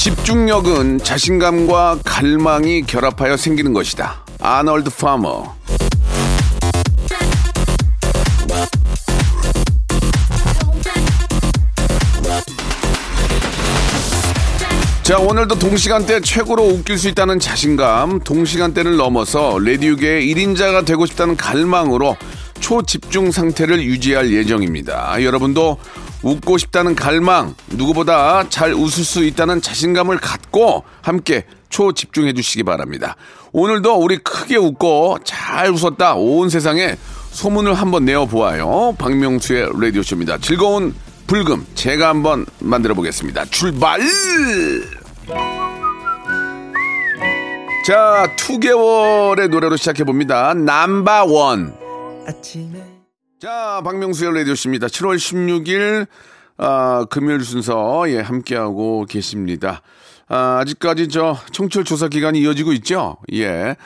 집중력은 자신감과 갈망이 결합하여 생기는 것이다. 아널드 파머. 자 오늘도 동시간대 최고로 웃길 수 있다는 자신감 동시간대를 넘어서 레디우계의 1인자가 되고 싶다는 갈망으로 초집중 상태를 유지할 예정입니다. 여러분도 웃고 싶다는 갈망 누구보다 잘 웃을 수 있다는 자신감을 갖고 함께 초집중해 주시기 바랍니다. 오늘도 우리 크게 웃고 잘 웃었다 온 세상에 소문을 한번 내어보아요. 박명수의 라디오쇼입니다. 즐거운 불금 제가 한번 만들어 보겠습니다. 출발! 자, 2개월의 노래로 시작해 봅니다. 남바원. 자, 박명수의 라디오십니다. 7월 16일, 아, 금요일 순서, 예, 함께하고 계십니다. 아, 아직까지 저 청취율 조사 기간이 이어지고 있죠? 예.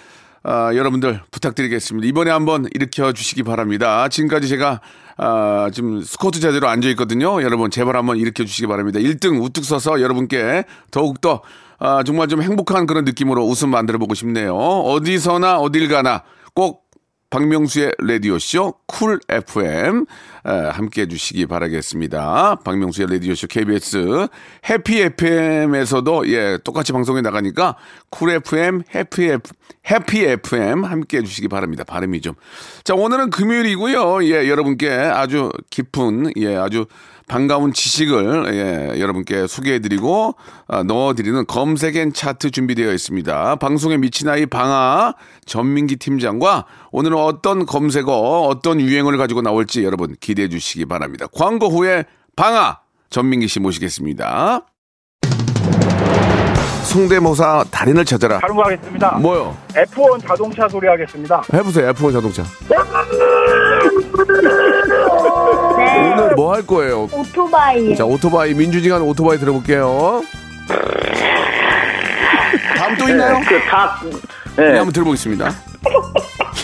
아, 여러분들 부탁드리겠습니다. 이번에 한번 일으켜 주시기 바랍니다. 지금까지 제가 아, 지금 스쿼트 자세로 앉아 있거든요. 여러분 제발 한번 일으켜 주시기 바랍니다. 1등 우뚝 서서 여러분께 더욱 더 아, 정말 좀 행복한 그런 느낌으로 웃음 만들어 보고 싶네요. 어디서나 어딜 가나 꼭 박명수의 라디오쇼 쿨 FM 함께 해주시기 바라겠습니다. 박명수의 라디오쇼 KBS 해피 FM에서도 예 똑같이 방송에 나가니까 쿨 FM 해피 F 해피 FM 함께 해주시기 바랍니다. 발음이 좀. 자 오늘은 금요일이고요. 예 여러분께 아주 깊은 예 아주 반가운 지식을 예, 여러분께 소개해드리고 아, 넣어드리는 검색 N 차트 준비되어 있습니다. 방송에 미친 아이 방아 전민기 팀장과 오늘은 어떤 검색어 어떤 유행어를 가지고 나올지 여러분 기 대해 주시기 바랍니다. 광고 후에 방아 전민기 씨 모시겠습니다. 성대모사 달인을 찾아라. 다른 거 하겠습니다. 뭐요? F1 자동차 소리 하겠습니다. 해보세요. F1 자동차. 네. 오늘 뭐 할 거예요? 오토바이. 자, 오토바이, 민주지간 오토바이 들어볼게요. 다음 또 있나요? 그 닭. 네, 네. 한번 들어보겠습니다.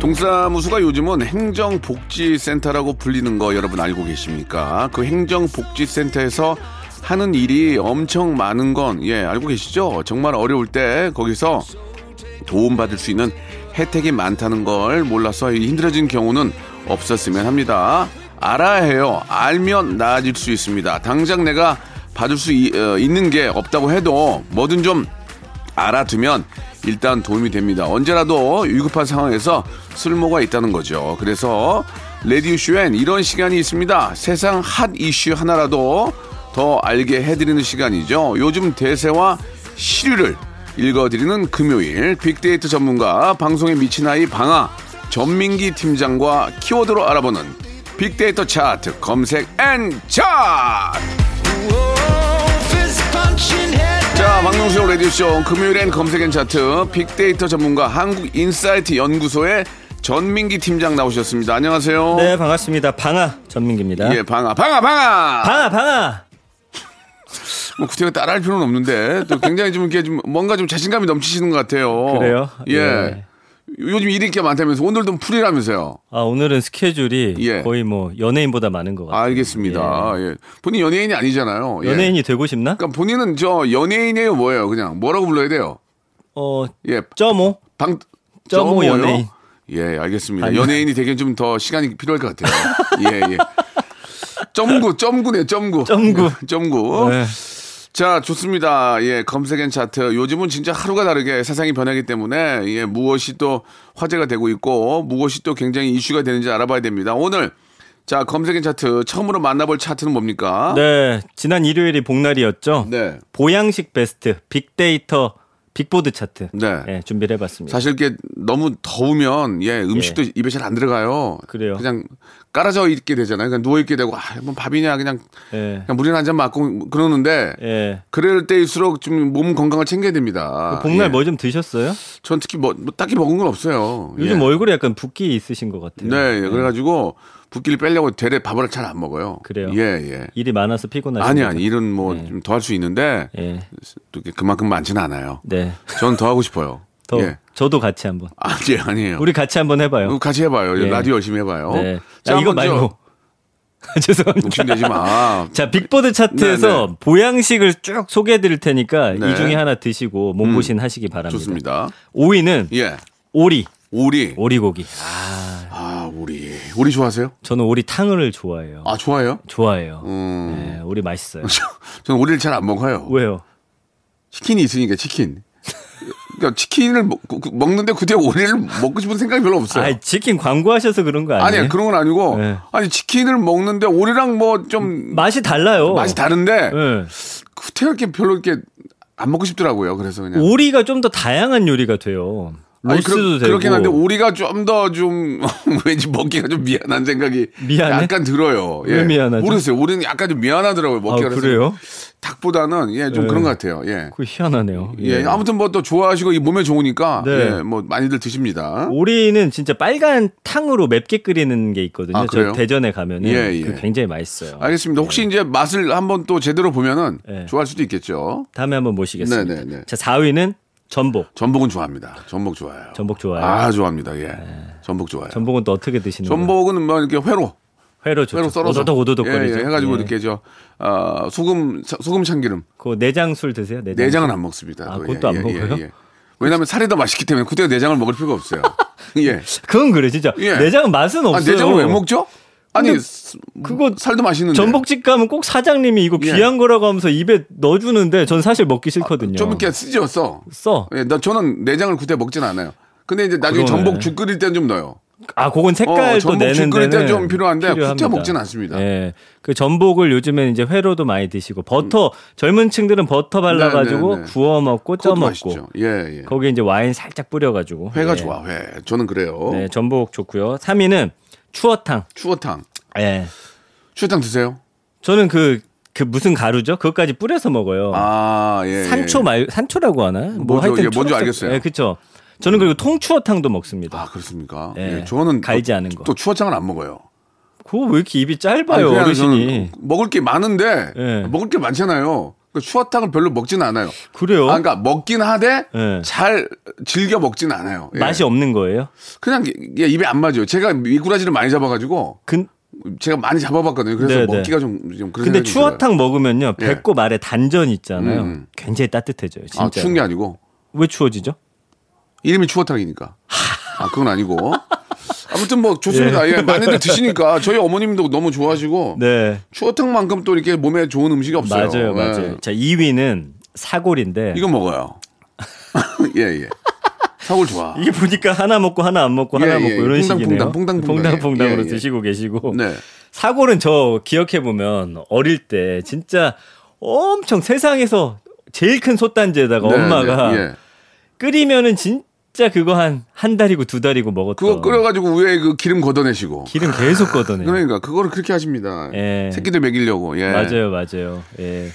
동사무소가 요즘은 행정복지센터라고 불리는 거 여러분 알고 계십니까? 그 행정복지센터에서 하는 일이 엄청 많은 건, 예, 알고 계시죠? 정말 어려울 때 거기서 도움받을 수 있는 혜택이 많다는 걸 몰라서 힘들어진 경우는 없었으면 합니다. 알아야 해요. 알면 나아질 수 있습니다. 당장 내가 받을 수 이- 어, 있는 게 없다고 해도 뭐든 좀 알아두면 일단 도움이 됩니다. 언제라도 위급한 상황에서 쓸모가 있다는 거죠. 그래서 라디오쇼엔 이런 시간이 있습니다. 세상 핫 이슈 하나라도 더 알게 해드리는 시간이죠. 요즘 대세와 시류를 읽어드리는 금요일 빅데이터 전문가 방송에 미친 아이 방아 전민기 팀장과 키워드로 알아보는 빅데이터 차트 검색 N 차트 자, 박명수의 라디오쇼 금요일엔 검색 N 차트 빅데이터 전문가 한국인사이트 연구소의 전민기 팀장 나오셨습니다. 안녕하세요. 네, 반갑습니다. 방아 전민기입니다. 예, 방아, 방아, 방아! 방아, 방아. 뭐 구태가 따라할 필요는 없는데 또 굉장히 좀 이렇게 좀 뭔가 좀 자신감이 넘치시는 것 같아요. 그래요? 예. 예. 요즘 일이 꽤 많다면서 오늘도 풀이라면서요. 아, 오늘은 스케줄이 예. 거의 뭐 연예인보다 많은 것 같아요. 알겠습니다. 예. 본인 연예인이 아니잖아요. 예. 연예인이 되고 싶나? 그러니까 본인은 저 연예인이에요, 뭐예요? 그냥 뭐라고 불러야 돼요? 어, 예, 점오. 방 점오? 연예인. 예, 알겠습니다. 아니, 연예인이 되긴 좀더 시간이 필요할 것 같아요. 예, 예. 점구, 점구네, 점구. 점구. 점구. 네. 자, 좋습니다. 예, 검색엔 차트. 요즘은 진짜 하루가 다르게 세상이 변하기 때문에, 예, 무엇이 또 화제가 되고 있고, 무엇이 또 굉장히 이슈가 되는지 알아봐야 됩니다. 오늘, 자, 검색엔 차트. 처음으로 만나볼 차트는 뭡니까? 네, 지난 일요일이 복날이었죠. 네. 보양식 베스트 빅데이터 빅보드 차트. 네. 예, 준비를 해봤습니다. 사실 이게 너무 더우면 예 음식도 입에 잘 안 들어가요. 그래요. 그냥 깔아져 있게 되잖아요. 그냥 누워 있게 되고 아, 뭐 밥이냐 그냥 예. 그냥 물이나 한잔 맞고 그러는데 예. 그럴 때일수록 좀 몸 건강을 챙겨야 됩니다. 그 복날 예. 뭐좀 드셨어요? 전 특히 뭐, 뭐 딱히 먹은 건 없어요. 요즘 예. 얼굴에 약간 붓기 있으신 것 같아요. 네, 예. 그래가지고 붓기를 빼려고 되레 밥을 잘 안 먹어요. 그래요? 예, 예. 일이 많아서 피곤하신 아니? 아니 일은 뭐 예. 좀더 할 수 있는데 예. 또 그만큼 많지는 않아요. 네. 전더 하고 싶어요. 더 예. 저도 같이 한번. 아, 예, 아니에요. 우리 같이 한번 해봐요. 같이 해봐요. 예. 라디오 열심히 해봐요. 네. 자, 아, 이거 한번 저- 말고. 죄송합니다. 욕심내지 마. 자, 빅보드 차트에서 네, 네. 보양식을 쭉 소개해 드릴 테니까 네. 음. 이 중에 하나 드시고 몸보신 하시기 바랍니다. 좋습니다. 5위는 예. 오리. 오리. 오리고기. 아, 아, 오리. 오리 좋아하세요? 저는 오리 탕을 좋아해요. 아, 좋아해요? 좋아해요. 음. 네, 오리 맛있어요. 저는 오리를 잘 안 먹어요. 왜요? 치킨이 있으니까 치킨. 그러니까 치킨을 먹, 그- 먹는데 그때 오리를 먹고 싶은 생각이 별로 없어요. 아, 치킨 광고하셔서 그런 거 아니에요? 아니야 그런 건 아니고 네. 아니 치킨을 먹는데 오리랑 뭐 좀 맛이 달라요. 맛이 다른데 네. 그때 이렇게 별로 이렇게 안 먹고 싶더라고요. 그래서 그냥 오리가 좀 더 다양한 요리가 돼요. 아니, 로스도 그렇- 되고. 그렇긴 한데 오리가 좀더좀 왠지 먹기가 좀 미안한 생각이 미안해? 약간 들어요. 예. 왜 미안하죠? 모르겠어요. 오리는 약간 좀 미안하더라고요. 아, 먹기가 그래서 그래요? 닭보다는 예좀 네. 그런 것 같아요. 예. 그 희한하네요. 예. 아무튼 뭐 또 좋아하시고 이 몸에 좋으니까 네. 예, 뭐 많이들 드십니다. 오리는 진짜 빨간 탕으로 맵게 끓이는 게 있거든요. 아, 그래요? 저 대전에 가면은 예, 예. 그 굉장히 맛있어요. 알겠습니다. 혹시 이제 맛을 한번 또 제대로 보면은 네. 좋아할 수도 있겠죠. 다음에 한번 모시겠습니다. 네, 네, 네. 자, 4위는 전복. 전복은 좋아합니다. 전복 좋아요. 전복 좋아요. 네. 아, 좋아합니다. 예. 전복 좋아요. 전복은 또 어떻게 드시는 거예요? 전복은 뭐 이렇게 회로 회로 좋죠. 회로 썰어서 오도독 오도독거리죠. 예, 예, 해가지고 예. 이렇게 저 어, 소금 차- 소금 참기름 그 내장술 드세요? 내장. 내장은 안 먹습니다. 아, 또. 그것도 안 먹어요? 왜냐하면 살이 더 맛있기 때문에 그때 내장을 먹을 필요가 없어요. 예. 그건 그래 진짜. 예. 내장은 맛은 아, 없어요. 내장을 왜 먹죠? 아니 그거 살도 맛있는데 전복집 가면 꼭 사장님이 이거 예. 귀한 거라고 하면서 입에 넣어주는데 전 사실 먹기 싫거든요. 좀 이렇게 쓰죠 써. 써. 예, 나 저는 내장을 그때 먹진 않아요. 근데 이제 나중에 그러네. 전복 죽 끓일 때는 좀 넣어요. 아, 그건 색깔 어, 또 전복 내는 죽 끓일 데는 때좀 필요한데 필요합니다. 먹진 않습니다. 예. 그 전복을 요즘에는 이제 회로도 많이 드시고 버터 젊은 층들은 버터 발라 가지고 네, 네, 네. 구워 먹고 쪄 먹고. 예, 예. 거기에 이제 와인 살짝 뿌려 가지고 회가 예. 좋아, 회. 저는 그래요. 네, 전복 좋고요. 3위는 추어탕. 추어탕. 예. 추어탕 드세요? 저는 그, 그 무슨 가루죠? 그것까지 뿌려서 먹어요. 아, 예. 산초 예. 말 산초라고 하나? 뭐 뭐죠? 하여튼 예, 뭔지 알겠어요. 예, 그렇죠. 저는 그리고 통추어탕도 먹습니다. 아, 그렇습니까? 예, 예. 저는 갈지 또- 않은 거. 또 추어탕은 안 먹어요. 그거 왜 이렇게 입이 짧아요, 아니, 어르신이? 먹을 게 많은데 예. 먹을 게 많잖아요. 그 추어탕을 별로 먹지는 않아요. 그래요? 아, 그러니까 먹긴 하되 예. 잘 즐겨 먹지는 않아요. 예. 맛이 없는 거예요? 그냥 이게 입에 안 맞아요. 제가 미꾸라지를 많이 잡아가지고 근, 제가 많이 잡아봤거든요. 그래서 네, 네. 먹기가 좀, 좀 그런 근데 추어탕 먹으면요, 예. 배꼽 아래 단전 있잖아요. 음. 굉장히 따뜻해져요, 진짜. 들어요. 아, 추운 게 아니고 왜 추워지죠? 이름이 추어탕이니까. 아, 그건 아니고. 아무튼 뭐 좋습니다. 예, 많이들 드시니까 저희 어머님도 너무 좋아하시고 네. 추어탕만큼 또 이렇게 몸에 좋은 음식이 없어요. 맞아요, 예. 맞아요. 자, 2위는 사골인데. 이거 먹어요. 예, 예. 사골 좋아. 이게 보니까 하나 먹고 하나 안 먹고 예, 하나 예, 먹고 이런 식이네요. 퐁당, 퐁당, 퐁당. 으로 예, 예. 드시고 계시고. 네. 사골은 저 기억해 보면 어릴 때 진짜 엄청 세상에서 제일 큰 솥단지에다가 네, 엄마가 네, 예. 끓이면은 진 짜 그거 한 한 달이고 두 달이고 먹었던 그거 끓여가지고 위에 그 기름 걷어내시고. 기름 계속 걷어내요. 그러니까 그거를 그렇게 하십니다. 예. 새끼들 먹이려고. 예. 맞아요, 맞아요. 예.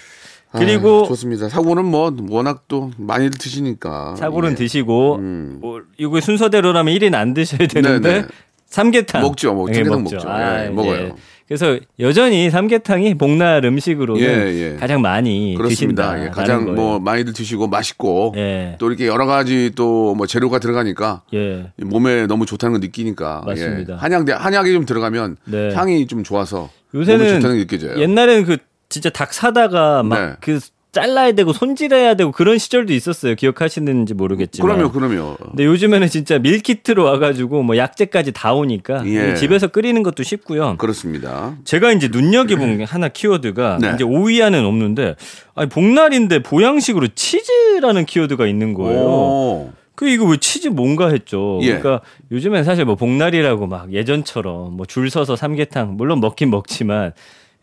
그리고 아, 좋습니다. 사고는 뭐 워낙 또 많이들 드시니까. 사고는 예. 드시고 음. 뭐 이거 순서대로라면 1인 안 드셔야 되는데 네네. 삼계탕 먹죠, 먹- 예, 삼계탕 먹죠. 예, 먹어요. 그래서 여전히 삼계탕이 복날 음식으로는 예, 예. 가장 많이 그렇습니다. 드신다. 예, 가장 뭐 많이들 드시고 맛있고 예. 또 이렇게 여러 가지 또 뭐 재료가 들어가니까 예. 몸에 너무 좋다는 걸 느끼니까. 맞습니다. 예. 한약 한약이 좀 들어가면 네. 향이 좀 좋아서 요새는 좋다는 게 느껴져요. 옛날에는 그 진짜 닭 사다가 네. 막그 잘라야 되고 손질해야 되고 그런 시절도 있었어요. 기억하시는지 모르겠지만. 그럼요, 그럼요. 근데 요즘에는 진짜 밀키트로 와가지고 뭐 약재까지 다 오니까 예. 집에서 끓이는 것도 쉽고요. 그렇습니다. 제가 이제 눈여겨본 게 하나 키워드가 네. 이제 오이안은 없는데 아니 복날인데 보양식으로 치즈라는 키워드가 있는 거예요. 오. 그 이거 왜 치즈 뭔가 했죠. 예. 그러니까 요즘엔 사실 뭐 복날이라고 막 예전처럼 뭐 줄 서서 삼계탕 물론 먹긴 먹지만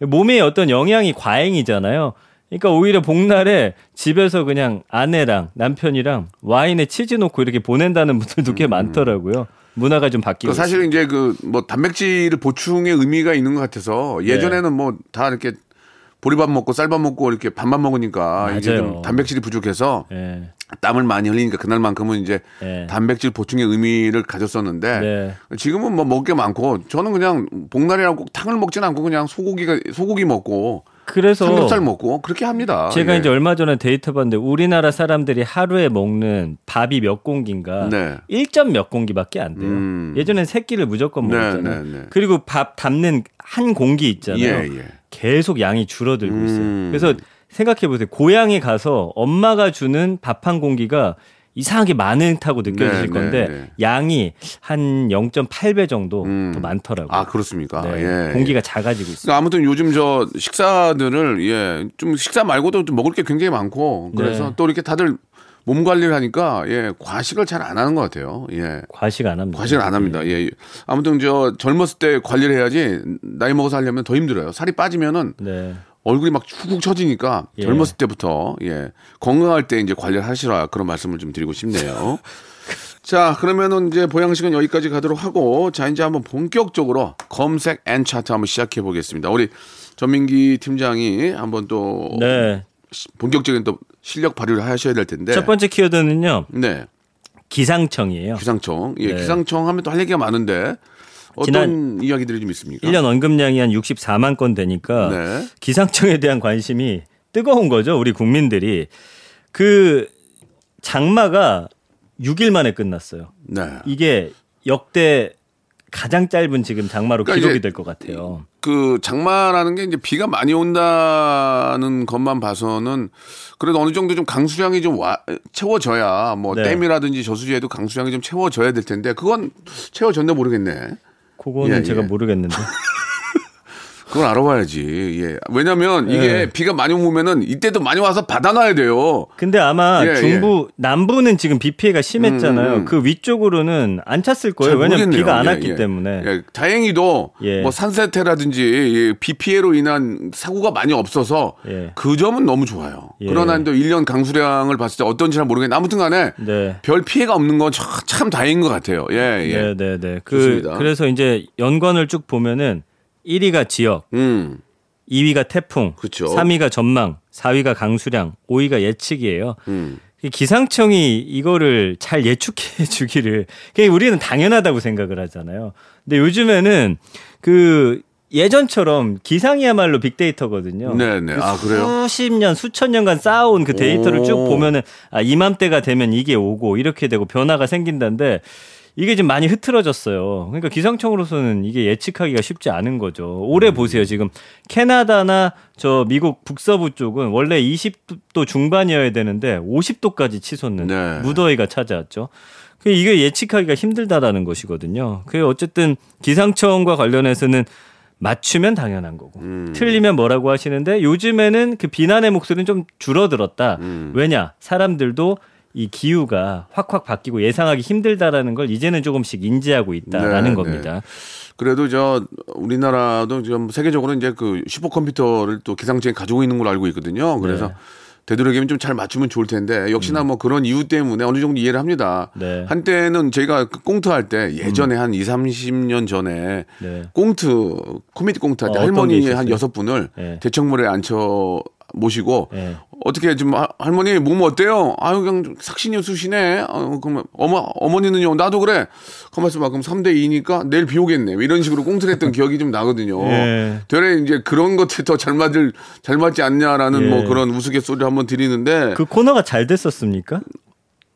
몸에 어떤 영양이 과잉이잖아요. 그러니까 오히려 복날에 집에서 그냥 아내랑 남편이랑 와인에 치즈 넣고 이렇게 보낸다는 분들도 꽤 많더라고요. 문화가 좀 바뀌고 그 사실 이제 그 뭐 단백질 보충의 의미가 있는 것 같아서 네. 예전에는 뭐다 이렇게 보리밥 먹고 쌀밥 먹고 이렇게 밥만 먹으니까 맞아요. 좀 단백질이 부족해서. 예. 땀을 많이 흘리니까 그날만큼은 이제 예. 단백질 보충의 의미를 가졌었는데 네. 지금은 뭐 먹을 게 많고 저는 그냥 복날이라고 꼭 탕을 먹지는 않고 그냥 소고기가 소고기 먹고 그래서 삼겹살 먹고 그렇게 합니다. 제가 예. 이제 얼마 전에 데이터 봤는데 우리나라 사람들이 하루에 먹는 밥이 몇 공기인가 네. 1점 몇 공기밖에 안 돼요. 음. 예전엔 세 끼를 무조건 네, 먹었잖아요. 네, 네. 그리고 밥 담는 한 공기 있잖아요. 예, 예. 계속 양이 줄어들고 음. 있어요. 그래서 생각해 보세요. 고향에 가서 엄마가 주는 밥 한 공기가 이상하게 많다고 느껴지실 네, 건데 네, 네. 양이 한 0.8배 정도 음. 더 많더라고요. 아 그렇습니까? 네, 예. 공기가 작아지고 있어요. 그러니까 아무튼 요즘 저 식사들을 예 좀 식사 말고도 좀 먹을 게 굉장히 많고 그래서 네. 또 이렇게 다들 몸 관리를 하니까 예 과식을 잘 안 하는 것 같아요. 예. 과식 안 합니다. 과식을 안 합니다. 예. 아무튼 저 젊었을 때 관리를 해야지 나이 먹어서 하려면 더 힘들어요. 살이 빠지면은 네. 얼굴이 막 훅훅 처지니까 예. 젊었을 때부터 예 건강할 때 이제 관리를 하시라 그런 말씀을 좀 드리고 싶네요. 자 그러면은 이제 보양식은 여기까지 가도록 하고 자 이제 한번 본격적으로 검색 N 차트 한번 시작해 보겠습니다. 우리 전민기 팀장이 한번 또 네. 시- 본격적인 또 실력 발휘를 하셔야 될 텐데. 첫 번째 키워드는요. 네 기상청이에요. 기상청 예 네. 기상청 하면 또 할 얘기가 많은데 어떤 지난 이야기들이 좀 있습니까? 1년 언급량이 한 64만 건 되니까 네. 기상청에 대한 관심이 뜨거운 거죠. 우리 국민들이. 그 장마가 6일 만에 끝났어요. 네. 이게 역대 가장 짧은 지금 장마로 그러니까 기록이 될 것 같아요. 그 장마라는 게 이제 비가 많이 온다는 것만 봐서는 그래도 어느 정도 좀 강수량이 좀 와, 채워져야 뭐 네. 댐이라든지 저수지에도 강수량이 좀 채워져야 될 텐데 그건 채워졌나 모르겠네. 그거는 예, 제가 예. 모르겠는데. 그걸 알아봐야지. 예. 왜냐면 이게 예. 비가 많이 오면은 이때도 많이 와서 받아놔야 돼요. 근데 아마 예, 중부 남부는 지금 비 피해가 심했잖아요. 음, 음. 그 위쪽으로는 안 찼을 거예요. 잘 왜냐면. 비가 안 예, 왔기 예. 때문에. 예, 다행히도 예. 뭐 산세태라든지 이비 피해로 인한 사고가 많이 없어서 예. 그 점은 너무 좋아요. 예. 그러나 또 1년 강수량을 봤을 때 어떤지 잘 모르겠는데 아무튼 간에 네. 별 피해가 없는 건 참 다행인 것 같아요. 예, 예. 네, 네, 네. 그. 그래서 이제 연관을 쭉 보면은 1위가 지역, 음. 2위가 태풍, 그쵸. 3위가 전망, 4위가 강수량, 5위가 예측이에요. 음. 이 기상청이 이거를 잘 예측해 주기를 그냥 우리는 당연하다고 생각을 하잖아요. 근데 요즘에는 그 예전처럼 기상이야말로 빅데이터거든요. 네, 네. 아, 그래요? 수십 년, 수천 년간 쌓아온 그 데이터를 오. 쭉 보면은 아, 이맘때가 되면 이게 오고 이렇게 되고 변화가 생긴다는데 이게 좀 많이 흐트러졌어요. 그러니까 기상청으로서는 이게 예측하기가 쉽지 않은 거죠. 올해 음. 보세요. 지금 캐나다나 저 미국 북서부 쪽은 원래 20도 중반이어야 되는데 50도까지 치솟는 네. 무더위가 찾아왔죠. 그 이게 예측하기가 힘들다라는 것이거든요. 그 어쨌든 기상청과 관련해서는 맞추면 당연한 거고 음. 틀리면 뭐라고 하시는데 요즘에는 그 비난의 목소리는 좀 줄어들었다. 음. 왜냐 사람들도 이 기후가 확확 바뀌고 예상하기 힘들다라는 걸 이제는 조금씩 인지하고 있다라는 네, 겁니다. 그래도 저 우리나라도 지금 세계적으로 이제 그 슈퍼컴퓨터를 또 기상청에 가지고 있는 걸로 알고 있거든요. 그래서 네. 되도록이면 좀 잘 맞추면 좋을 텐데 역시나 뭐 그런 이유 때문에 어느 정도 이해를 합니다. 음. 네. 한때는 저희가 그 꽁트 할 때 예전에 한 2, 30년 전에 네. 꽁트 코미디 꽁트 할때 어, 할머니? 한 여섯 분을 네. 대청물에 앉혀 모시고 예. 어떻게 좀 하- 할머니 몸 어때요? 아유 그냥 좀 삭신이 수시네. 아, 그러면 어머 어머니는요 나도 그래. 가만있어 봐. 그럼 3대 2니까 내일 비 오겠네. 뭐 이런 식으로 꽁트했던 기억이 좀 나거든요. 예. 되레 이제 그런 것에 더잘 맞을 잘 맞지 않냐라는 예. 뭐 그런 우스갯소리 를 한번 드리는데 그 코너가 잘 됐었습니까?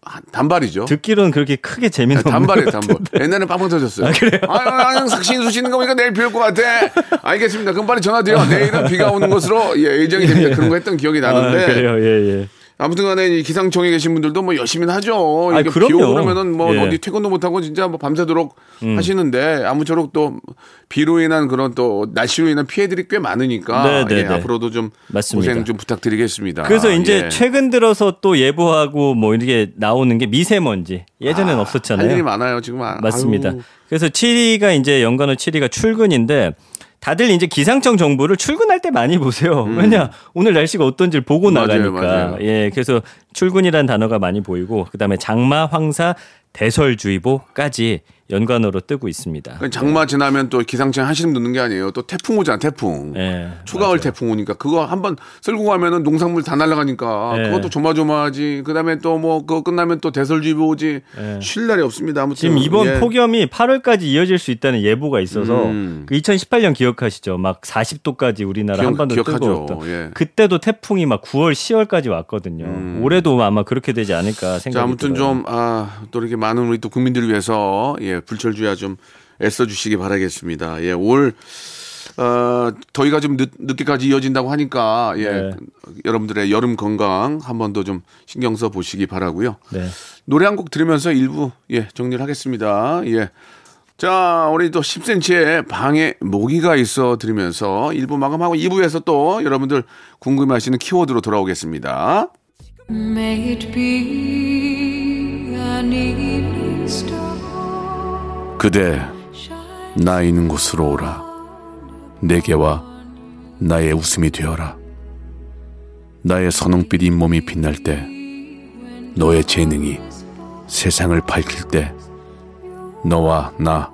아, 단발이죠. 듣기로는 그렇게 크게 재미는 없는 단발이에요, 것 단발. 옛날에 빵빵 터졌어요. 아, 그래요? 아, 아, 삭신 수시는 거 보니까 내일 비 올 것 같아. 알겠습니다. 그럼 빨리 전화 드려. 내일은 비가 오는 것으로 예, 예정이 됩니다. 그런 거 했던 기억이 나는데. 아, 그래요, 예, 예. 아무튼 간에 이 기상청에 계신 분들도 뭐 열심히 하죠. 이게 비 오고. 그러면은 뭐 예. 음. 어디 퇴근도 못하고 진짜 뭐 밤새도록 하시는데 아무쪼록 또 비로 인한 그런 또 날씨로 인한 피해들이 꽤 많으니까 네, 네, 예, 네. 앞으로도 좀 맞습니다. 고생 좀 부탁드리겠습니다. 그래서 이제 예. 최근 들어서 또 예보하고 뭐 이렇게 나오는 게 미세먼지. 예전엔 아, 없었잖아요. 할 일이 많아요 지금. 아, 맞습니다. 아유. 그래서 7위가 이제 연간호 7위가 출근인데 다들 이제 기상청 정보를 출근할 때 많이 보세요. 왜냐 오늘 날씨가 어떤지를 보고 음. 맞아요, 나가니까. 맞아요. 예, 그래서 출근이라는 단어가 많이 보이고 그다음에 장마, 황사, 대설주의보까지 연관어로 뜨고 있습니다. 그 장마 지나면 또 기상청 분 넣는 게 아니에요. 또 태풍 오잖아, 태풍. 예, 추가올 맞아요. 태풍 오니까 그거 한번 쓸고 가면은 농산물 다 날아가니까 예. 그것도 조마조마하지. 그다음에 또 뭐 그거 끝나면 또 대설주의보 오지. 예. 쉴 날이 없습니다. 아무튼 지금 이번 예. 폭염이 8월까지 이어질 수 있다는 예보가 있어서 음. 그 2018년 기억하시죠? 막 40도까지 우리나라 기억- 한반도 기억하죠. 뜨거웠던. 예. 그때도 태풍이 막 9월, 10월까지 왔거든요. 올해도 아마 그렇게 되지 않을까 생각이 음. 자, 아무튼. 좀, 아, 또 이렇게 많은 우리 또 국민들을 위해서, 예, 불철주야 좀 애써 주시기 바라겠습니다. 예, 올, 어, 더위가 좀 늦, 늦게까지 이어진다고 하니까, 예, 네. 여러분들의 여름 건강 한 번 더 좀 신경 써 보시기 바라고요 네. 노래 한 곡 들으면서 일부, 예, 정리를 하겠습니다. 예. 자, 우리 또 10cm의 방에 모기가 있어 들으면서 1부 마감하고 2부에서 또 여러분들 궁금해 하시는 키워드로 돌아오겠습니다. 그대 나 있는 곳으로 오라. 내게와 나의 웃음이 되어라. 나의 선홍빛 잇몸이 빛날 때 너의 재능이 세상을 밝힐 때 너와 나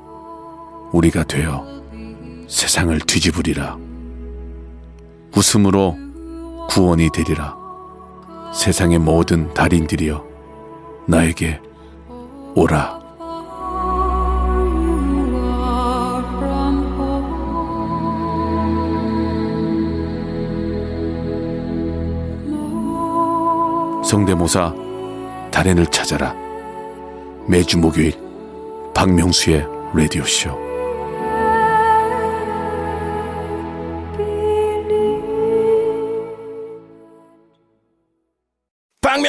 우리가 되어 세상을 뒤집으리라. 웃음으로 구원이 되리라. 세상의 모든 달인들이여 나에게 오라. 성대모사 달인을 찾아라 매주 목요일 박명수의 라디오쇼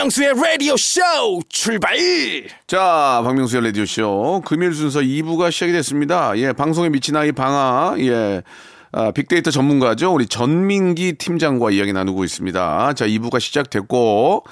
박명수의 라디오 쇼 출발! 자 박명수의 라디오 쇼 금요일 순서 2부가 시작이 됐습니다 예 방송에 미친 아이 방아 예 아, 빅데이터 전문가죠 우리 전민기 팀장과 이야기 나누고 있습니다 자 2부가 시작됐고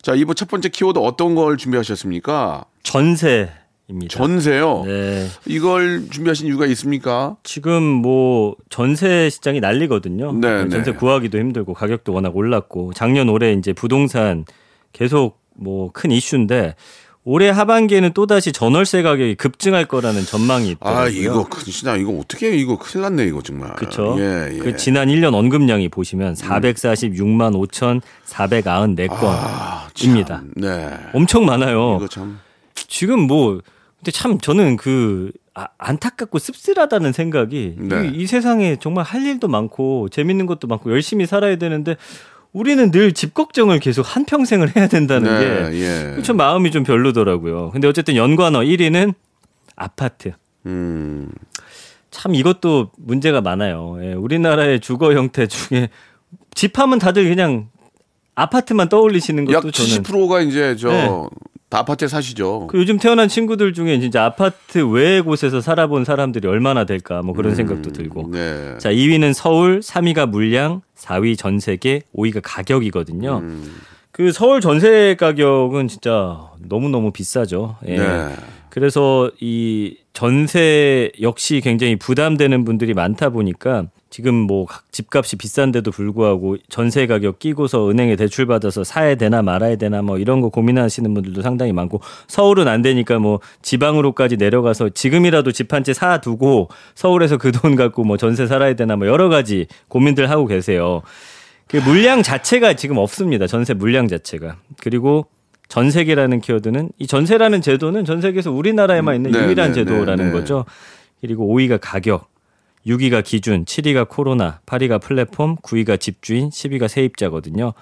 자 2부 첫 번째 키워드 어떤 걸 준비하셨습니까 전세 입니다. 전세요 네. 이걸 준비하신 이유가 있습니까 지금 뭐 전세 시장이 난리거든요. 네, 전세 네. 구하기도 힘들고 가격도 워낙 올랐고 작년 올해 이제 부동산 계속 뭐 큰 이슈인데 올해 하반기에는 또다시 전월세 가격이 급증할 거라는 전망이 있더라고요. 아 이거 진짜 이거 어떻게 이거 큰일 났네 이거 정말 그렇죠. 예, 예. 그 지난 1년 언급량이 보시면 446만 5,494건입니다. 아, 참, 네 엄청 많아요. 이거 참 지금 뭐 근데 참 저는 그 아, 안타깝고 씁쓸하다는 생각이 네. 이, 이 세상에 정말 할 일도 많고 재밌는 것도 많고 열심히 살아야 되는데 우리는 늘 집 걱정을 계속 한 평생을 해야 된다는 네, 게 예. 좀 마음이 좀 별로더라고요. 근데 어쨌든 연관어 1위는 아파트. 음. 참 이것도 문제가 많아요. 예, 우리나라의 주거 형태 중에 집하면 다들 그냥 아파트만 떠올리시는 것도 약 저는 70%가 이제 저 네. 다 아파트에 사시죠. 그 요즘 태어난 친구들 중에 진짜 아파트 외의 곳에서 살아본 사람들이 얼마나 될까 뭐 그런 생각도 들고. 네. 자, 2위는 서울, 3위가 물량, 4위 전세계, 5위가 가격이거든요. 음. 그 서울 전세 가격은 진짜 너무너무 비싸죠. 예. 네. 그래서 이 전세 역시 굉장히 부담되는 분들이 많다 보니까 지금 뭐각 집값이 비싼데도 불구하고 전세 가격 끼고서 은행에 대출 받아서 사야 되나 말아야 되나 뭐 이런 거 고민하시는 분들도 상당히 많고 서울은 안 되니까 뭐 지방으로까지 내려가서 지금이라도 집 한 채 사두고 서울에서 그 돈 갖고 뭐 전세 살아야 되나 뭐 여러 가지 고민들 하고 계세요. 그 물량 자체가 지금 없습니다. 전세 물량 자체가. 그리고 전세계라는 키워드는 이 전세라는 제도는 전 세계에서 우리나라에만 있는 네, 유일한 네, 제도라는 네, 네. 거죠. 그리고 5위가 가격, 6위가 기준, 7위가 코로나, 8위가 플랫폼, 9위가 집주인, 10위가 세입자거든요.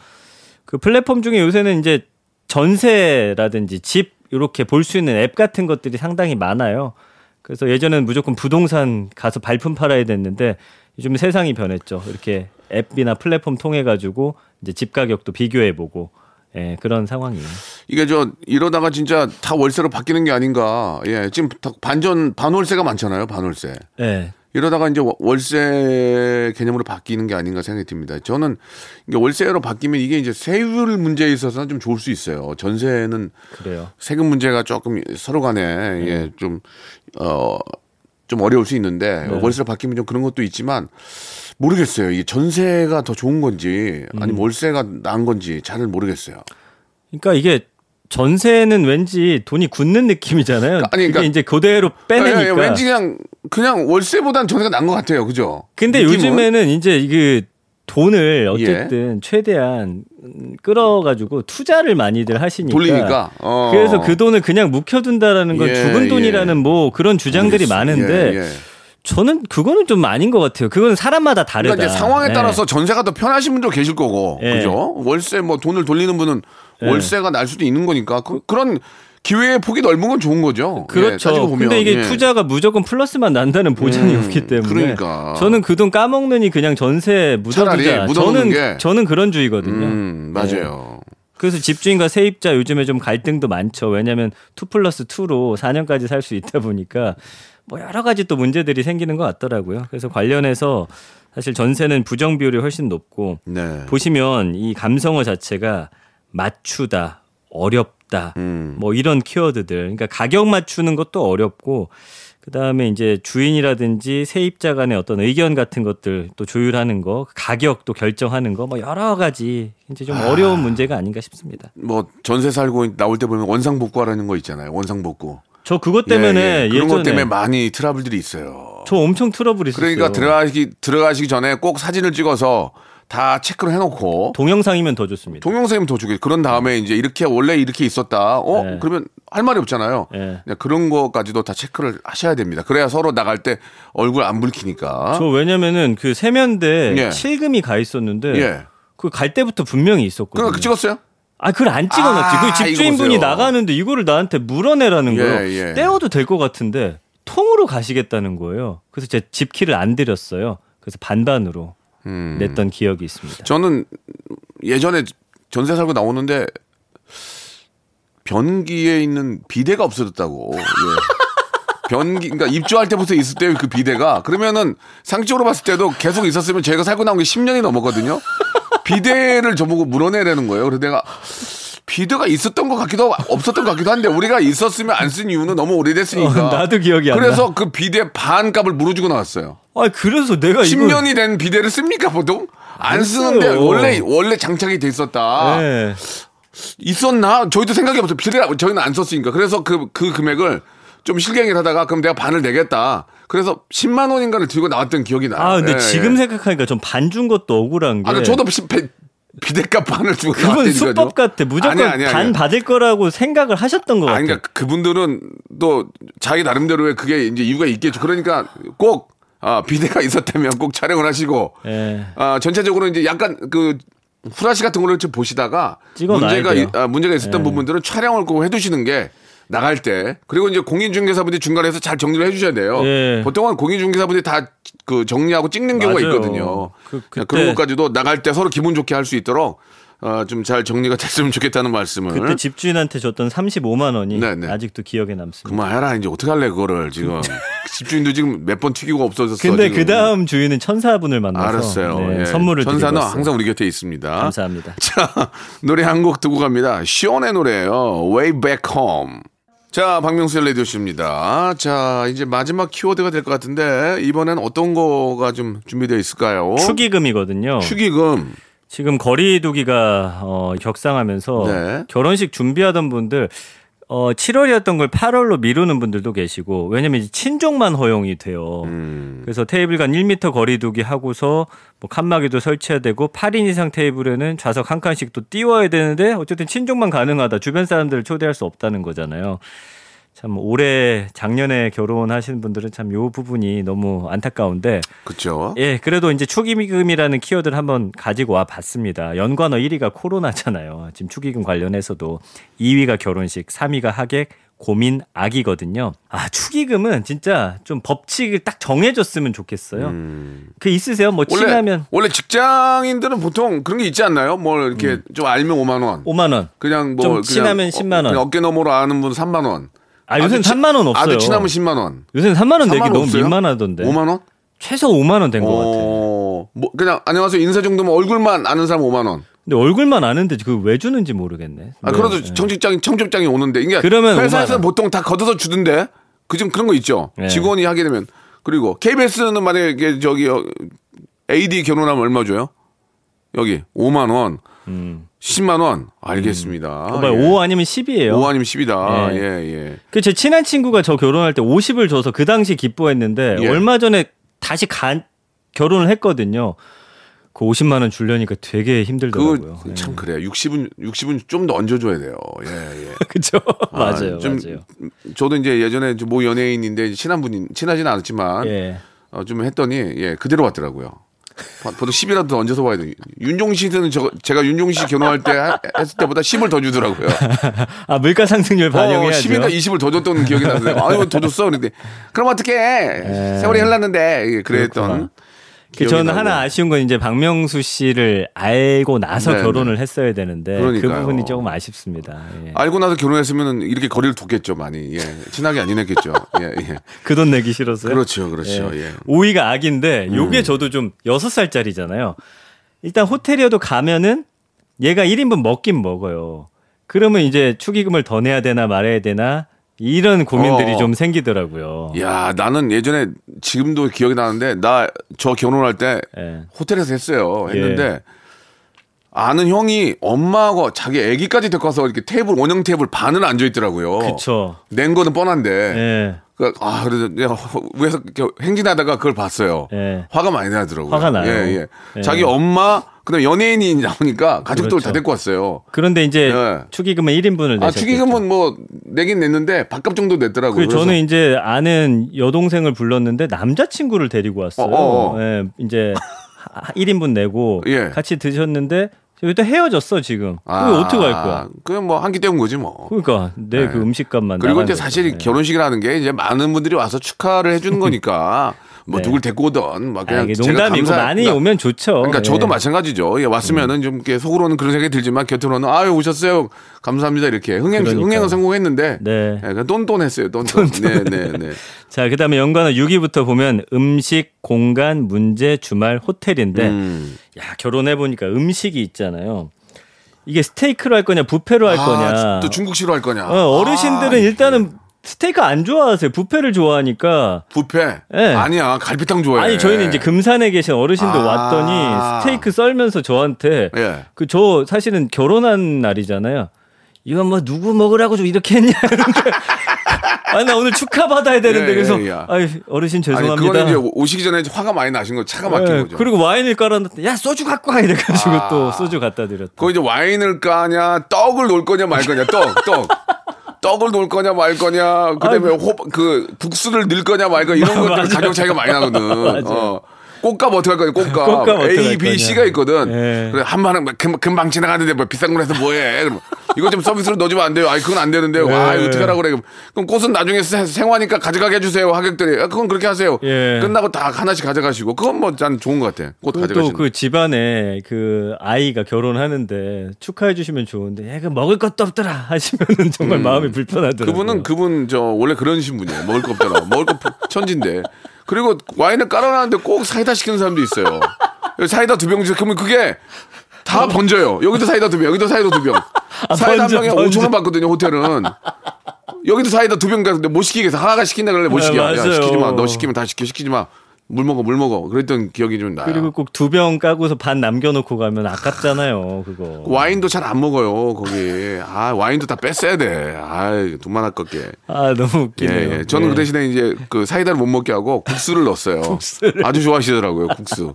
그 플랫폼 중에 요새는 이제 전세라든지 집 이렇게 볼 수 있는 앱 같은 것들이 상당히 많아요. 그래서 예전에는 무조건 부동산 가서 발품 팔아야 됐는데 요즘 세상이 변했죠. 이렇게 앱이나 플랫폼 통해 가지고 이제 집 가격도 비교해 보고 예, 그런 상황이에요. 이게 저 이러다가 진짜 다 월세로 바뀌는 게 아닌가. 예, 지금 다 반전 반월세가 많잖아요. 반월세. 예. 이러다가 이제 월- 월세 개념으로 바뀌는 게 아닌가 생각이 듭니다. 저는 이게 월세로 바뀌면 이게 이제 세율 문제에 있어서는 좀 좋을 수 있어요. 전세는 그래요. 세금 문제가 조금 서로 간에 예, 좀, 어, 좀 어려울 수 있는데 월세로 바뀌면 좀 그런 것도 있지만 모르겠어요. 이게 전세가 더 좋은 건지 아니면 월세가 나은 건지 잘 모르겠어요. 그러니까 이게 전세는 왠지 돈이 굳는 느낌이잖아요. 아니, 아니, 그러니까- 이제 그대로 빼내니까. 예, 예, 왠지 그냥 그냥 월세보단 전세가 나은 것 같아요. 그죠? 근데 느낌은? 요즘에는 이제 그 돈을 어쨌든 최대한 음, 끌어가지고 투자를 많이들 하시니까 돌리니까. 어. 그래서 그 돈을 그냥 묵혀둔다라는 건 예, 죽은 예. 돈이라는 뭐 그런 주장들이. 많은데 예, 예. 저는 그거는 좀 아닌 것 같아요. 그건 사람마다 다르다. 그러니까 이제 상황에 네. 따라서 전세가 더 편하신 분도 계실 거고, 예. 그죠? 월세 뭐 돈을 돌리는 분은 예. 월세가 날 수도 있는 거니까 그, 런 기회의 폭이 넓은 건 좋은 거죠. 예, 그렇죠. 따지고 보면. 근데 이게 예. 투자가 무조건 플러스만 난다는 보장이 음, 없기 때문에 그러니까. 저는 그 돈 까먹느니 그냥 전세. 묻어놓는 저는 게. 저는 그런 주의거든요. 음, 맞아요. 그래서 집주인과 세입자 요즘에 좀 갈등도 많죠. 왜냐하면 2 플러스 2로 4년까지 살 수 있다 보니까 뭐 여러 가지 또 문제들이 생기는 것 같더라고요. 그래서 관련해서 사실 전세는 부정 비율이 훨씬 높고 네. 보시면 이 감성어 자체가 맞추다, 어렵다, 음. 뭐 이런 키워드들. 그러니까 가격 맞추는 것도 어렵고 그 다음에 이제 주인이라든지 세입자 간의 어떤 의견 같은 것들 또 조율하는 거, 가격 또 결정하는 거, 뭐 여러 가지 이제 좀 어려운 문제가 아닌가 싶습니다. 뭐 전세 살고 나올 때 보면 원상복구하라는 거 있잖아요. 원상복구. 저 그것 때문에 예, 예. 그런 것 때문에 많이 트러블들이 있어요. 저 엄청 트러블 있었어요. 그러니까 들어가기 들어가시기 전에 꼭 사진을 찍어서 다 체크를 해놓고 동영상이면 더 좋습니다. 동영상이면 더 좋겠. 그런 다음에 이제 이렇게 원래 이렇게 있었다. 어 네. 그러면 할 말이 없잖아요. 네. 그런 것까지도 다 체크를 하셔야 됩니다. 그래야 서로 나갈 때 얼굴 안 붉히니까. 저 왜냐면은 그 세면대 예. 실금이 가 있었는데 예. 그갈 때부터 분명히 있었거든요. 그러니까 찍었어요? 아, 그걸 안 찍어놨지. 아, 그 집주인분이. 나가는데 이거를 나한테 물어내라는 예, 거예요. 예. 떼어도 될 것 같은데 통으로 가시겠다는 거예요. 그래서 제 집키를 안 드렸어요. 그래서 반반으로 음. 냈던 기억이 있습니다. 저는 예전에 전세 살고 나오는데 변기에 있는 비대가 없어졌다고. 예. 변기, 그러니까 입주할 때부터 있을 때 그 비대가 그러면은 상식적으로 봤을 때도 계속 있었으면 저희가 살고 나온 게 10년이 넘었거든요. 비대를 저보고 물어내라는 거예요. 그래서 내가 비대가 있었던 것 같기도 하고 없었던 것 같기도 한데 우리가 있었으면 안 쓴 이유는 너무 오래됐으니까. 어, 나도 기억이 안 나. 그래서 그 비대 반 값을 물어주고 나왔어요. 아, 그래서 내가 이거 10년이 된 비대를 씁니까 보통? 안 안 쓰는데. 원래 원래 장착이 돼 있었다. 네. 있었나? 저희도 생각이 없어요. 비대 저희는 안 썼으니까. 그래서 그 그 금액을 좀 실갱이를 하다가 그럼 내가 반을 내겠다. 그래서 10만 원인가를 들고 나왔던 기억이 나요. 아, 근데 예, 지금 예. 생각하니까 좀 반 준 것도 억울한 게. 아, 저도 비, 비대값 반을 주고 그건. 수법 같아. 무조건 아니야, 아니야, 반 아니야. 받을 거라고 생각을 하셨던 것 같아요. 아니, 그러니까 그분들은 또 자기 나름대로의 그게 이제 이유가 있겠죠. 그러니까 꼭 아, 비대가 있었다면 꼭 촬영을 하시고 예. 아, 전체적으로 이제 약간 그 후라시 같은 거를 좀 보시다가 문제가 아, 문제가 있었던 예. 부분들은 촬영을 꼭 해두시는 게 나갈 때 그리고 이제 공인중개사분들이 중간에서 잘 정리를 해주셔야 돼요. 예. 보통은 공인중개사분들이 다 그 정리하고 찍는 경우가 맞아요. 있거든요. 그- 그런 것까지도 나갈 때 서로 기분 좋게 할 수 있도록 어, 좀 잘 정리가 됐으면 좋겠다는 말씀을. 그때 집주인한테 줬던 35만 원이 네, 네. 아직도 기억에 남습니다. 그만해라 이제 어떻게 할래 그거를 지금 집주인도 지금 몇 번 튀기고 없어졌어. 근데. 그 다음 주인은 천사분을 만나서 알았어요. 네, 예. 선물을 천사는 드리고. 항상 우리 곁에 있습니다. 감사합니다. 자, 노래 한 곡 듣고 갑니다. 시온의 노래예요. Way Back Home. 자, 박명수의 라디오쇼입니다. 자, 이제 마지막 키워드가 될 것 같은데 이번엔 어떤 거가 좀 준비되어 있을까요? 축의금이거든요. 축의금. 지금 거리두기가 어, 격상하면서 네. 결혼식 준비하던 분들 어 7월이었던 걸 8월로 미루는 분들도 계시고 왜냐면 이제 친족만 허용이 돼요. 음. 그래서 테이블 간 1m 거리두기 하고서 뭐 칸막이도 설치해야 되고 8인 이상 테이블에는 좌석 한 칸씩 또 띄워야 되는데 어쨌든 친족만 가능하다. 주변 사람들을 초대할 수 없다는 거잖아요. 참 올해 작년에 결혼하신 분들은 참 요 부분이 너무 안타까운데 그렇죠. 예, 그래도 이제 축의금이라는 키워드를 한번 가지고 와 봤습니다. 연관어 1위가 코로나잖아요. 지금 축의금 관련해서도 2위가 결혼식, 3위가 하객, 고민, 악이거든요. 아, 축의금은 진짜 좀 법칙을 딱 정해줬으면 좋겠어요. 그 있으세요? 뭐 음. 원래 친하면 원래 직장인들은 보통 그런 게 있지 않나요? 뭐 이렇게 좀 알면 5만 원. 5만 원. 그냥 뭐좀 그냥 친하면 10만 원. 그냥 어깨 너머로 아는 분 3만 원. 아, 요새는 아주 치- 3만 원 없어요. 아주 친하면 10만 원. 요새는 3만 원 내기 3만 원 너무 없어요? 민망하던데. 5만 원? 최소 5만 원 된 것 같아요. 어, 뭐 그냥 안녕하세요 인사 정도면 얼굴만 아는 사람 5만 원. 근데 얼굴만 아는데 그 왜 주는지 모르겠네. 아, 네. 그래도 네. 청직장이 청첩장이 오는데 이게 그러면 회사에서는 5만 원. 보통 다 걷어서 주던데 그좀 그런 거 있죠. 네. 직원이 하게 되면 그리고 KBS는 만약에 저기 어, AD 결혼하면 얼마 줘요? 여기 5만 원, 음. 10만 원 알겠습니다. 어, 봐요. 5 아니면 10이에요. 5 아니면 10이다. 네. 예, 예. 그 제 친한 친구가 저 결혼할 때 50을 줘서 그 당시 기뻐했는데 예. 얼마 전에 다시 간 결혼을 했거든요. 그 50만 원 주려니까 되게 힘들더라고요. 그거 참 그래요. 60은 60은 좀 더 얹어 줘야 돼요. 예, 예. 그죠? 아, 맞아요, 좀 맞아요. 저도 이제 예전에 좀모 연예인인데 친한 분이 친하지는 않았지만 예. 어, 좀 했더니 예 그대로 왔더라고요. 보- 보통 10이라도 더 얹어서 와야 돼. 윤종신은 저 제가 윤종신 결혼할 때 하- 했을 때보다 10을 더 주더라고요. 아 물가 상승률 반영해야죠. 10인가 20을 더 줬던 기억이 나는데 아유 더 줬어 그런데 그럼 어떻게 세월이 흘렀는데 예, 그랬던 그렇구나. 그 저는 나고. 하나 아쉬운 건 이제 박명수 씨를 알고 나서 네, 결혼을 했어야 되는데 그 그러니까요. 부분이 조금 아쉽습니다. 예. 알고 나서 결혼했으면 이렇게 거리를 뒀겠죠 많이 예 친하게 안 지냈겠죠 예 예. 그 돈 내기 싫었어요? 그렇죠 그렇죠 예. 5위가 악인데 요게 저도 좀 6살짜리잖아요. 일단 호텔이어도 가면은 얘가 1인분 먹긴 먹어요. 그러면 이제 축의금을 더 내야 되나 말아야 되나 이런 고민들이 어. 좀 생기더라고요. 야 나는 예전에 지금도 기억이 나는데 나 저 결혼할 때 예. 호텔에서 했어요. 했는데 아는 형이 엄마하고 자기 아기까지 데리고 와서 이렇게 테이블 원형 테이블 반은 앉아 있더라고요. 그쵸. 낸 거는 뻔한데. 예. 그, 아 내가 위에서 행진하다가 그걸 봤어요. 예. 화가 많이 나더라고요. 화가 나요. 예, 예. 예. 자기 엄마 그다음 에 연예인이 나오니까 가족들 그렇죠. 다 데리고 왔어요. 그런데 이제 예. 축의금은 1인분을 내셨죠. 아 축의금은 뭐 내긴 냈는데 밥값 정도 냈더라고요. 그 저는 이제 아는 여동생을 불렀는데 남자친구를 데리고 왔어요. 어, 어, 어. 예, 이제 1인분 내고 예. 같이 드셨는데 또 헤어졌어 지금. 그게 어떻게 할 거야? 그냥 뭐 한 끼 때운 거지 뭐. 그러니까 내 네. 그 음식값만 그리고 이제 사실. 예. 결혼식이라는 게 이제 많은 분들이 와서 축하를 해주는 거니까 뭐 네. 누굴 데리고 오던 막 아, 그냥 제가 농담이고 감사- 많이 그러니까- 오면 좋죠. 그러니까 저도 예. 음. 마찬가지죠. 예, 왔으면은 좀 이렇게 속으로는 그런 생각이 들지만 곁으로는 아유 오셨어요. 감사합니다 이렇게 흥행 그러니까요. 흥행은 성공했는데 네. 예, 똔똔했어요. 똔똔. 네, 네, 네. 자, 그다음에 연관어 6위부터 보면 음식, 공간, 문제, 주말, 호텔인데 음. 야, 결혼해 보니까 음식이 있잖아요. 이게 스테이크로 할 거냐, 부페로 할 아, 거냐. 또 중국식으로 할 거냐. 어, 어르신들은 아, 일단은 스테이크 안 좋아하세요. 부페를 좋아하니까. 부페. 예. 아니야 갈비탕 좋아해. 아니 저희는 이제 금산에 계신 어르신들 아. 왔더니 스테이크 썰면서 저한테 예. 그저 사실은 결혼한 날이잖아요. 이건 뭐 누구 먹으라고 좀 이렇게 했냐 아니 나 오늘 축하 받아야 되는데 예, 그래서 예, 예. 아이 어르신 아니 죄송합니다. 그거는 이제 오시기 전에 화가 많이 나신 거 차가 막힌 예, 거죠. 그리고 와인을 깔아놨더니 야 소주 갖고 와 이래가지고 아. 또 소주 갖다 드렸다. 그거 이제 와인을 까냐, 떡을 놓을 거냐 말 거냐, 떡, 떡. 떡을 놓을 거냐 말 거냐, 그 다음에 호, 그, 국수를 넣을 거냐 말 거냐, 이런 것들. 가격 차이가 많이 나거든. 어. 꽃값 어떻게 할 거냐, 꽃값. 꽃값 A, 할 B, 거냐. C가 있거든. 예. 그래, 한 번은 금, 금방 지나가는데 뭐 비싼 걸 해서 뭐해. 그럼 이거 좀 서비스로 넣어주면 안 돼요. 아이, 그건 안 되는데. 와, 예. 이거 어떻게 하라고 그래. 그럼 꽃은 나중에 세- 생화니까 가져가게 해주세요. 하객들이. 아, 그건 그렇게 하세요. 예. 끝나고 다 하나씩 가져가시고. 그건 뭐 난 좋은 것 같아. 꽃 가져가시는. 또그 집안에 그 아이가 결혼하는데 축하해 주시면 좋은데 얘가 먹을 것도 없더라 하시면은 정말 마음이 불편하더라고요. 음. 그분은 그분 저 원래 그러신 분이에요. 먹을 거 없잖아. 먹을 거 천진데. 그리고 와인을 깔아놨는데 꼭 사이다 시키는 사람도 있어요. 사이다 두 병 주세요. 그러면 그게 다 번져요. 여기도 사이다 두 병, 여기도 사이다 두 병. 사이다 번져, 한 병에 번져. 5천 원 받거든요. 호텔은. 여기도 사이다 두 병 가는데 못 시키게 해서 하나가 시킨다 그래 못 네, 시켜. 야, 맞아요. 시키지 마. 너 시키면 다 시켜. 시키지 마. 물 먹어 물 먹어 그랬던 기억이 좀 나요. 그리고 꼭 두 병 까고서 반 남겨놓고 가면 아깝잖아요. 그거. 와인도 잘 안 먹어요 거기. 아 와인도 다 뺐어야 돼. 아돈 아깝게. 아 너무 예, 웃기네요. 예. 저는 예. 그 대신에 이제 그 사이다를 못 먹게 하고 국수를 넣었어요. 아주 좋아하시더라고요, 국수.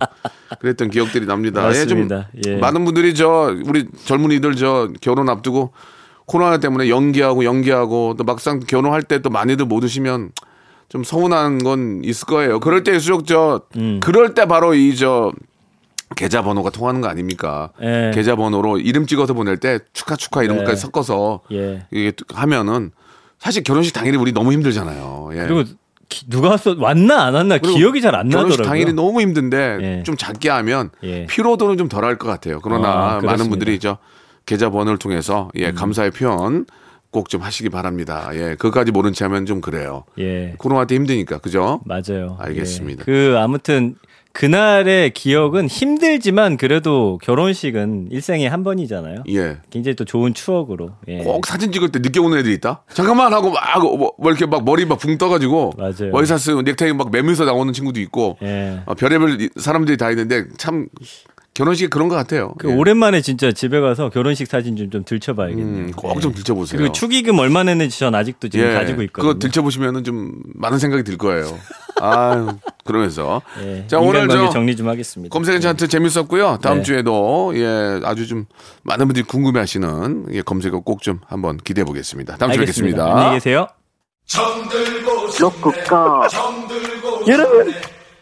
그랬던 기억들이 납니다. 맞습니다. 예, 좀 예. 많은 분들이 저 우리 젊은이들 저 결혼 앞두고 코로나 때문에 연기하고 연기하고 또 막상 결혼할 때 또 많이들 못 오시면 좀 서운한 건 있을 거예요. 그럴 때일수록 저 음. 그럴 때 바로 이 저 계좌번호가 통하는 거 아닙니까? 예. 계좌번호로 이름 찍어서 보낼 때 축하 축하 이런 네. 것까지 섞어서 예. 이게 하면은 사실 결혼식 당일이 우리 너무 힘들잖아요. 예. 그리고 기- 누가 왔어 왔나 안 왔나 기억이 잘 안 나더라고요. 당일이 너무 힘든데 예. 좀 작게 하면 예. 피로도는 좀 덜할 것 같아요. 그러나 아, 많은. 음. 분들이 저 계좌 번호를 통해서 예 감사의 표현 꼭 좀 하시기 바랍니다. 예 그것까지 모른 채 하면 좀 그래요. 예. 코로나 때 힘드니까 그죠? 맞아요. 알겠습니다. 예. 그 아무튼 그날의 기억은 힘들지만 그래도 결혼식은 일생에 한 번이잖아요. 예. 굉장히 또 좋은 추억으로. 예. 꼭 사진 찍을 때 늦게 오는 애들이 있다. 잠깐만 하고 막 뭐, 뭐 이렇게 막 머리 막 붕 떠가지고 맞아요. 와이사스 넥타이 막 매면서 나오는 친구도 있고 예. 어, 별의별 이- 사람들이 다 있는데 참 결혼식이 그런 것 같아요. 그 예. 오랜만에 진짜 집에 가서 결혼식 사진 좀, 좀 들춰봐야겠네요. 음, 꼭좀 들춰보세요. 그리고 축의금 얼마 냈는지 전 아직도 지금 가지고 있거든요. 예, 그거 들춰보시면 은 좀 많은 생각이 들 거예요. 아유, 그러면서. 예. 자, 오늘 저 정리 좀 하겠습니다. 검색엔 차트 재밌었고요. 다음 네. 주에도 예, 아주 좀 많은 분들이 궁금해 하시는 예, 검색어 꼭 좀 한번 기대해 보겠습니다. 다음 주에 알겠습니다. 뵙겠습니다. 안녕히 계세요.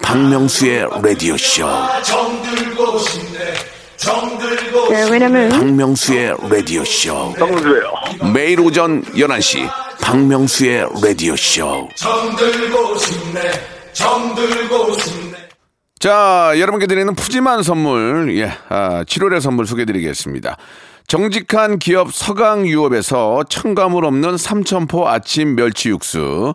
박명수의 라디오 쇼. 네, 왜냐면 박명수의 라디오 쇼. 정수예요. 매일 오전 11시 박명수의 라디오 쇼. 자, 여러분께 드리는 푸짐한 선물, 예, 아, 7월의 선물 소개드리겠습니다. 정직한 기업 서강유업에서 첨가물 없는 삼천포 아침 멸치 육수,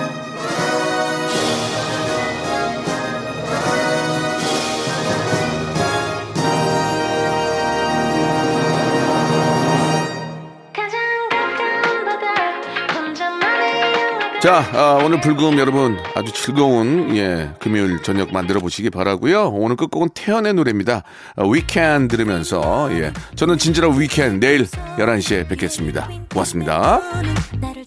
자, 아, 오늘 불금 여러분 아주 즐거운 예 금요일 저녁 만들어 보시기 바라고요. 오늘 끝곡은 태연의 노래입니다. 아, 위켄 들으면서 예 저는 진지한 위켄 내일 11시에 뵙겠습니다. 고맙습니다. 내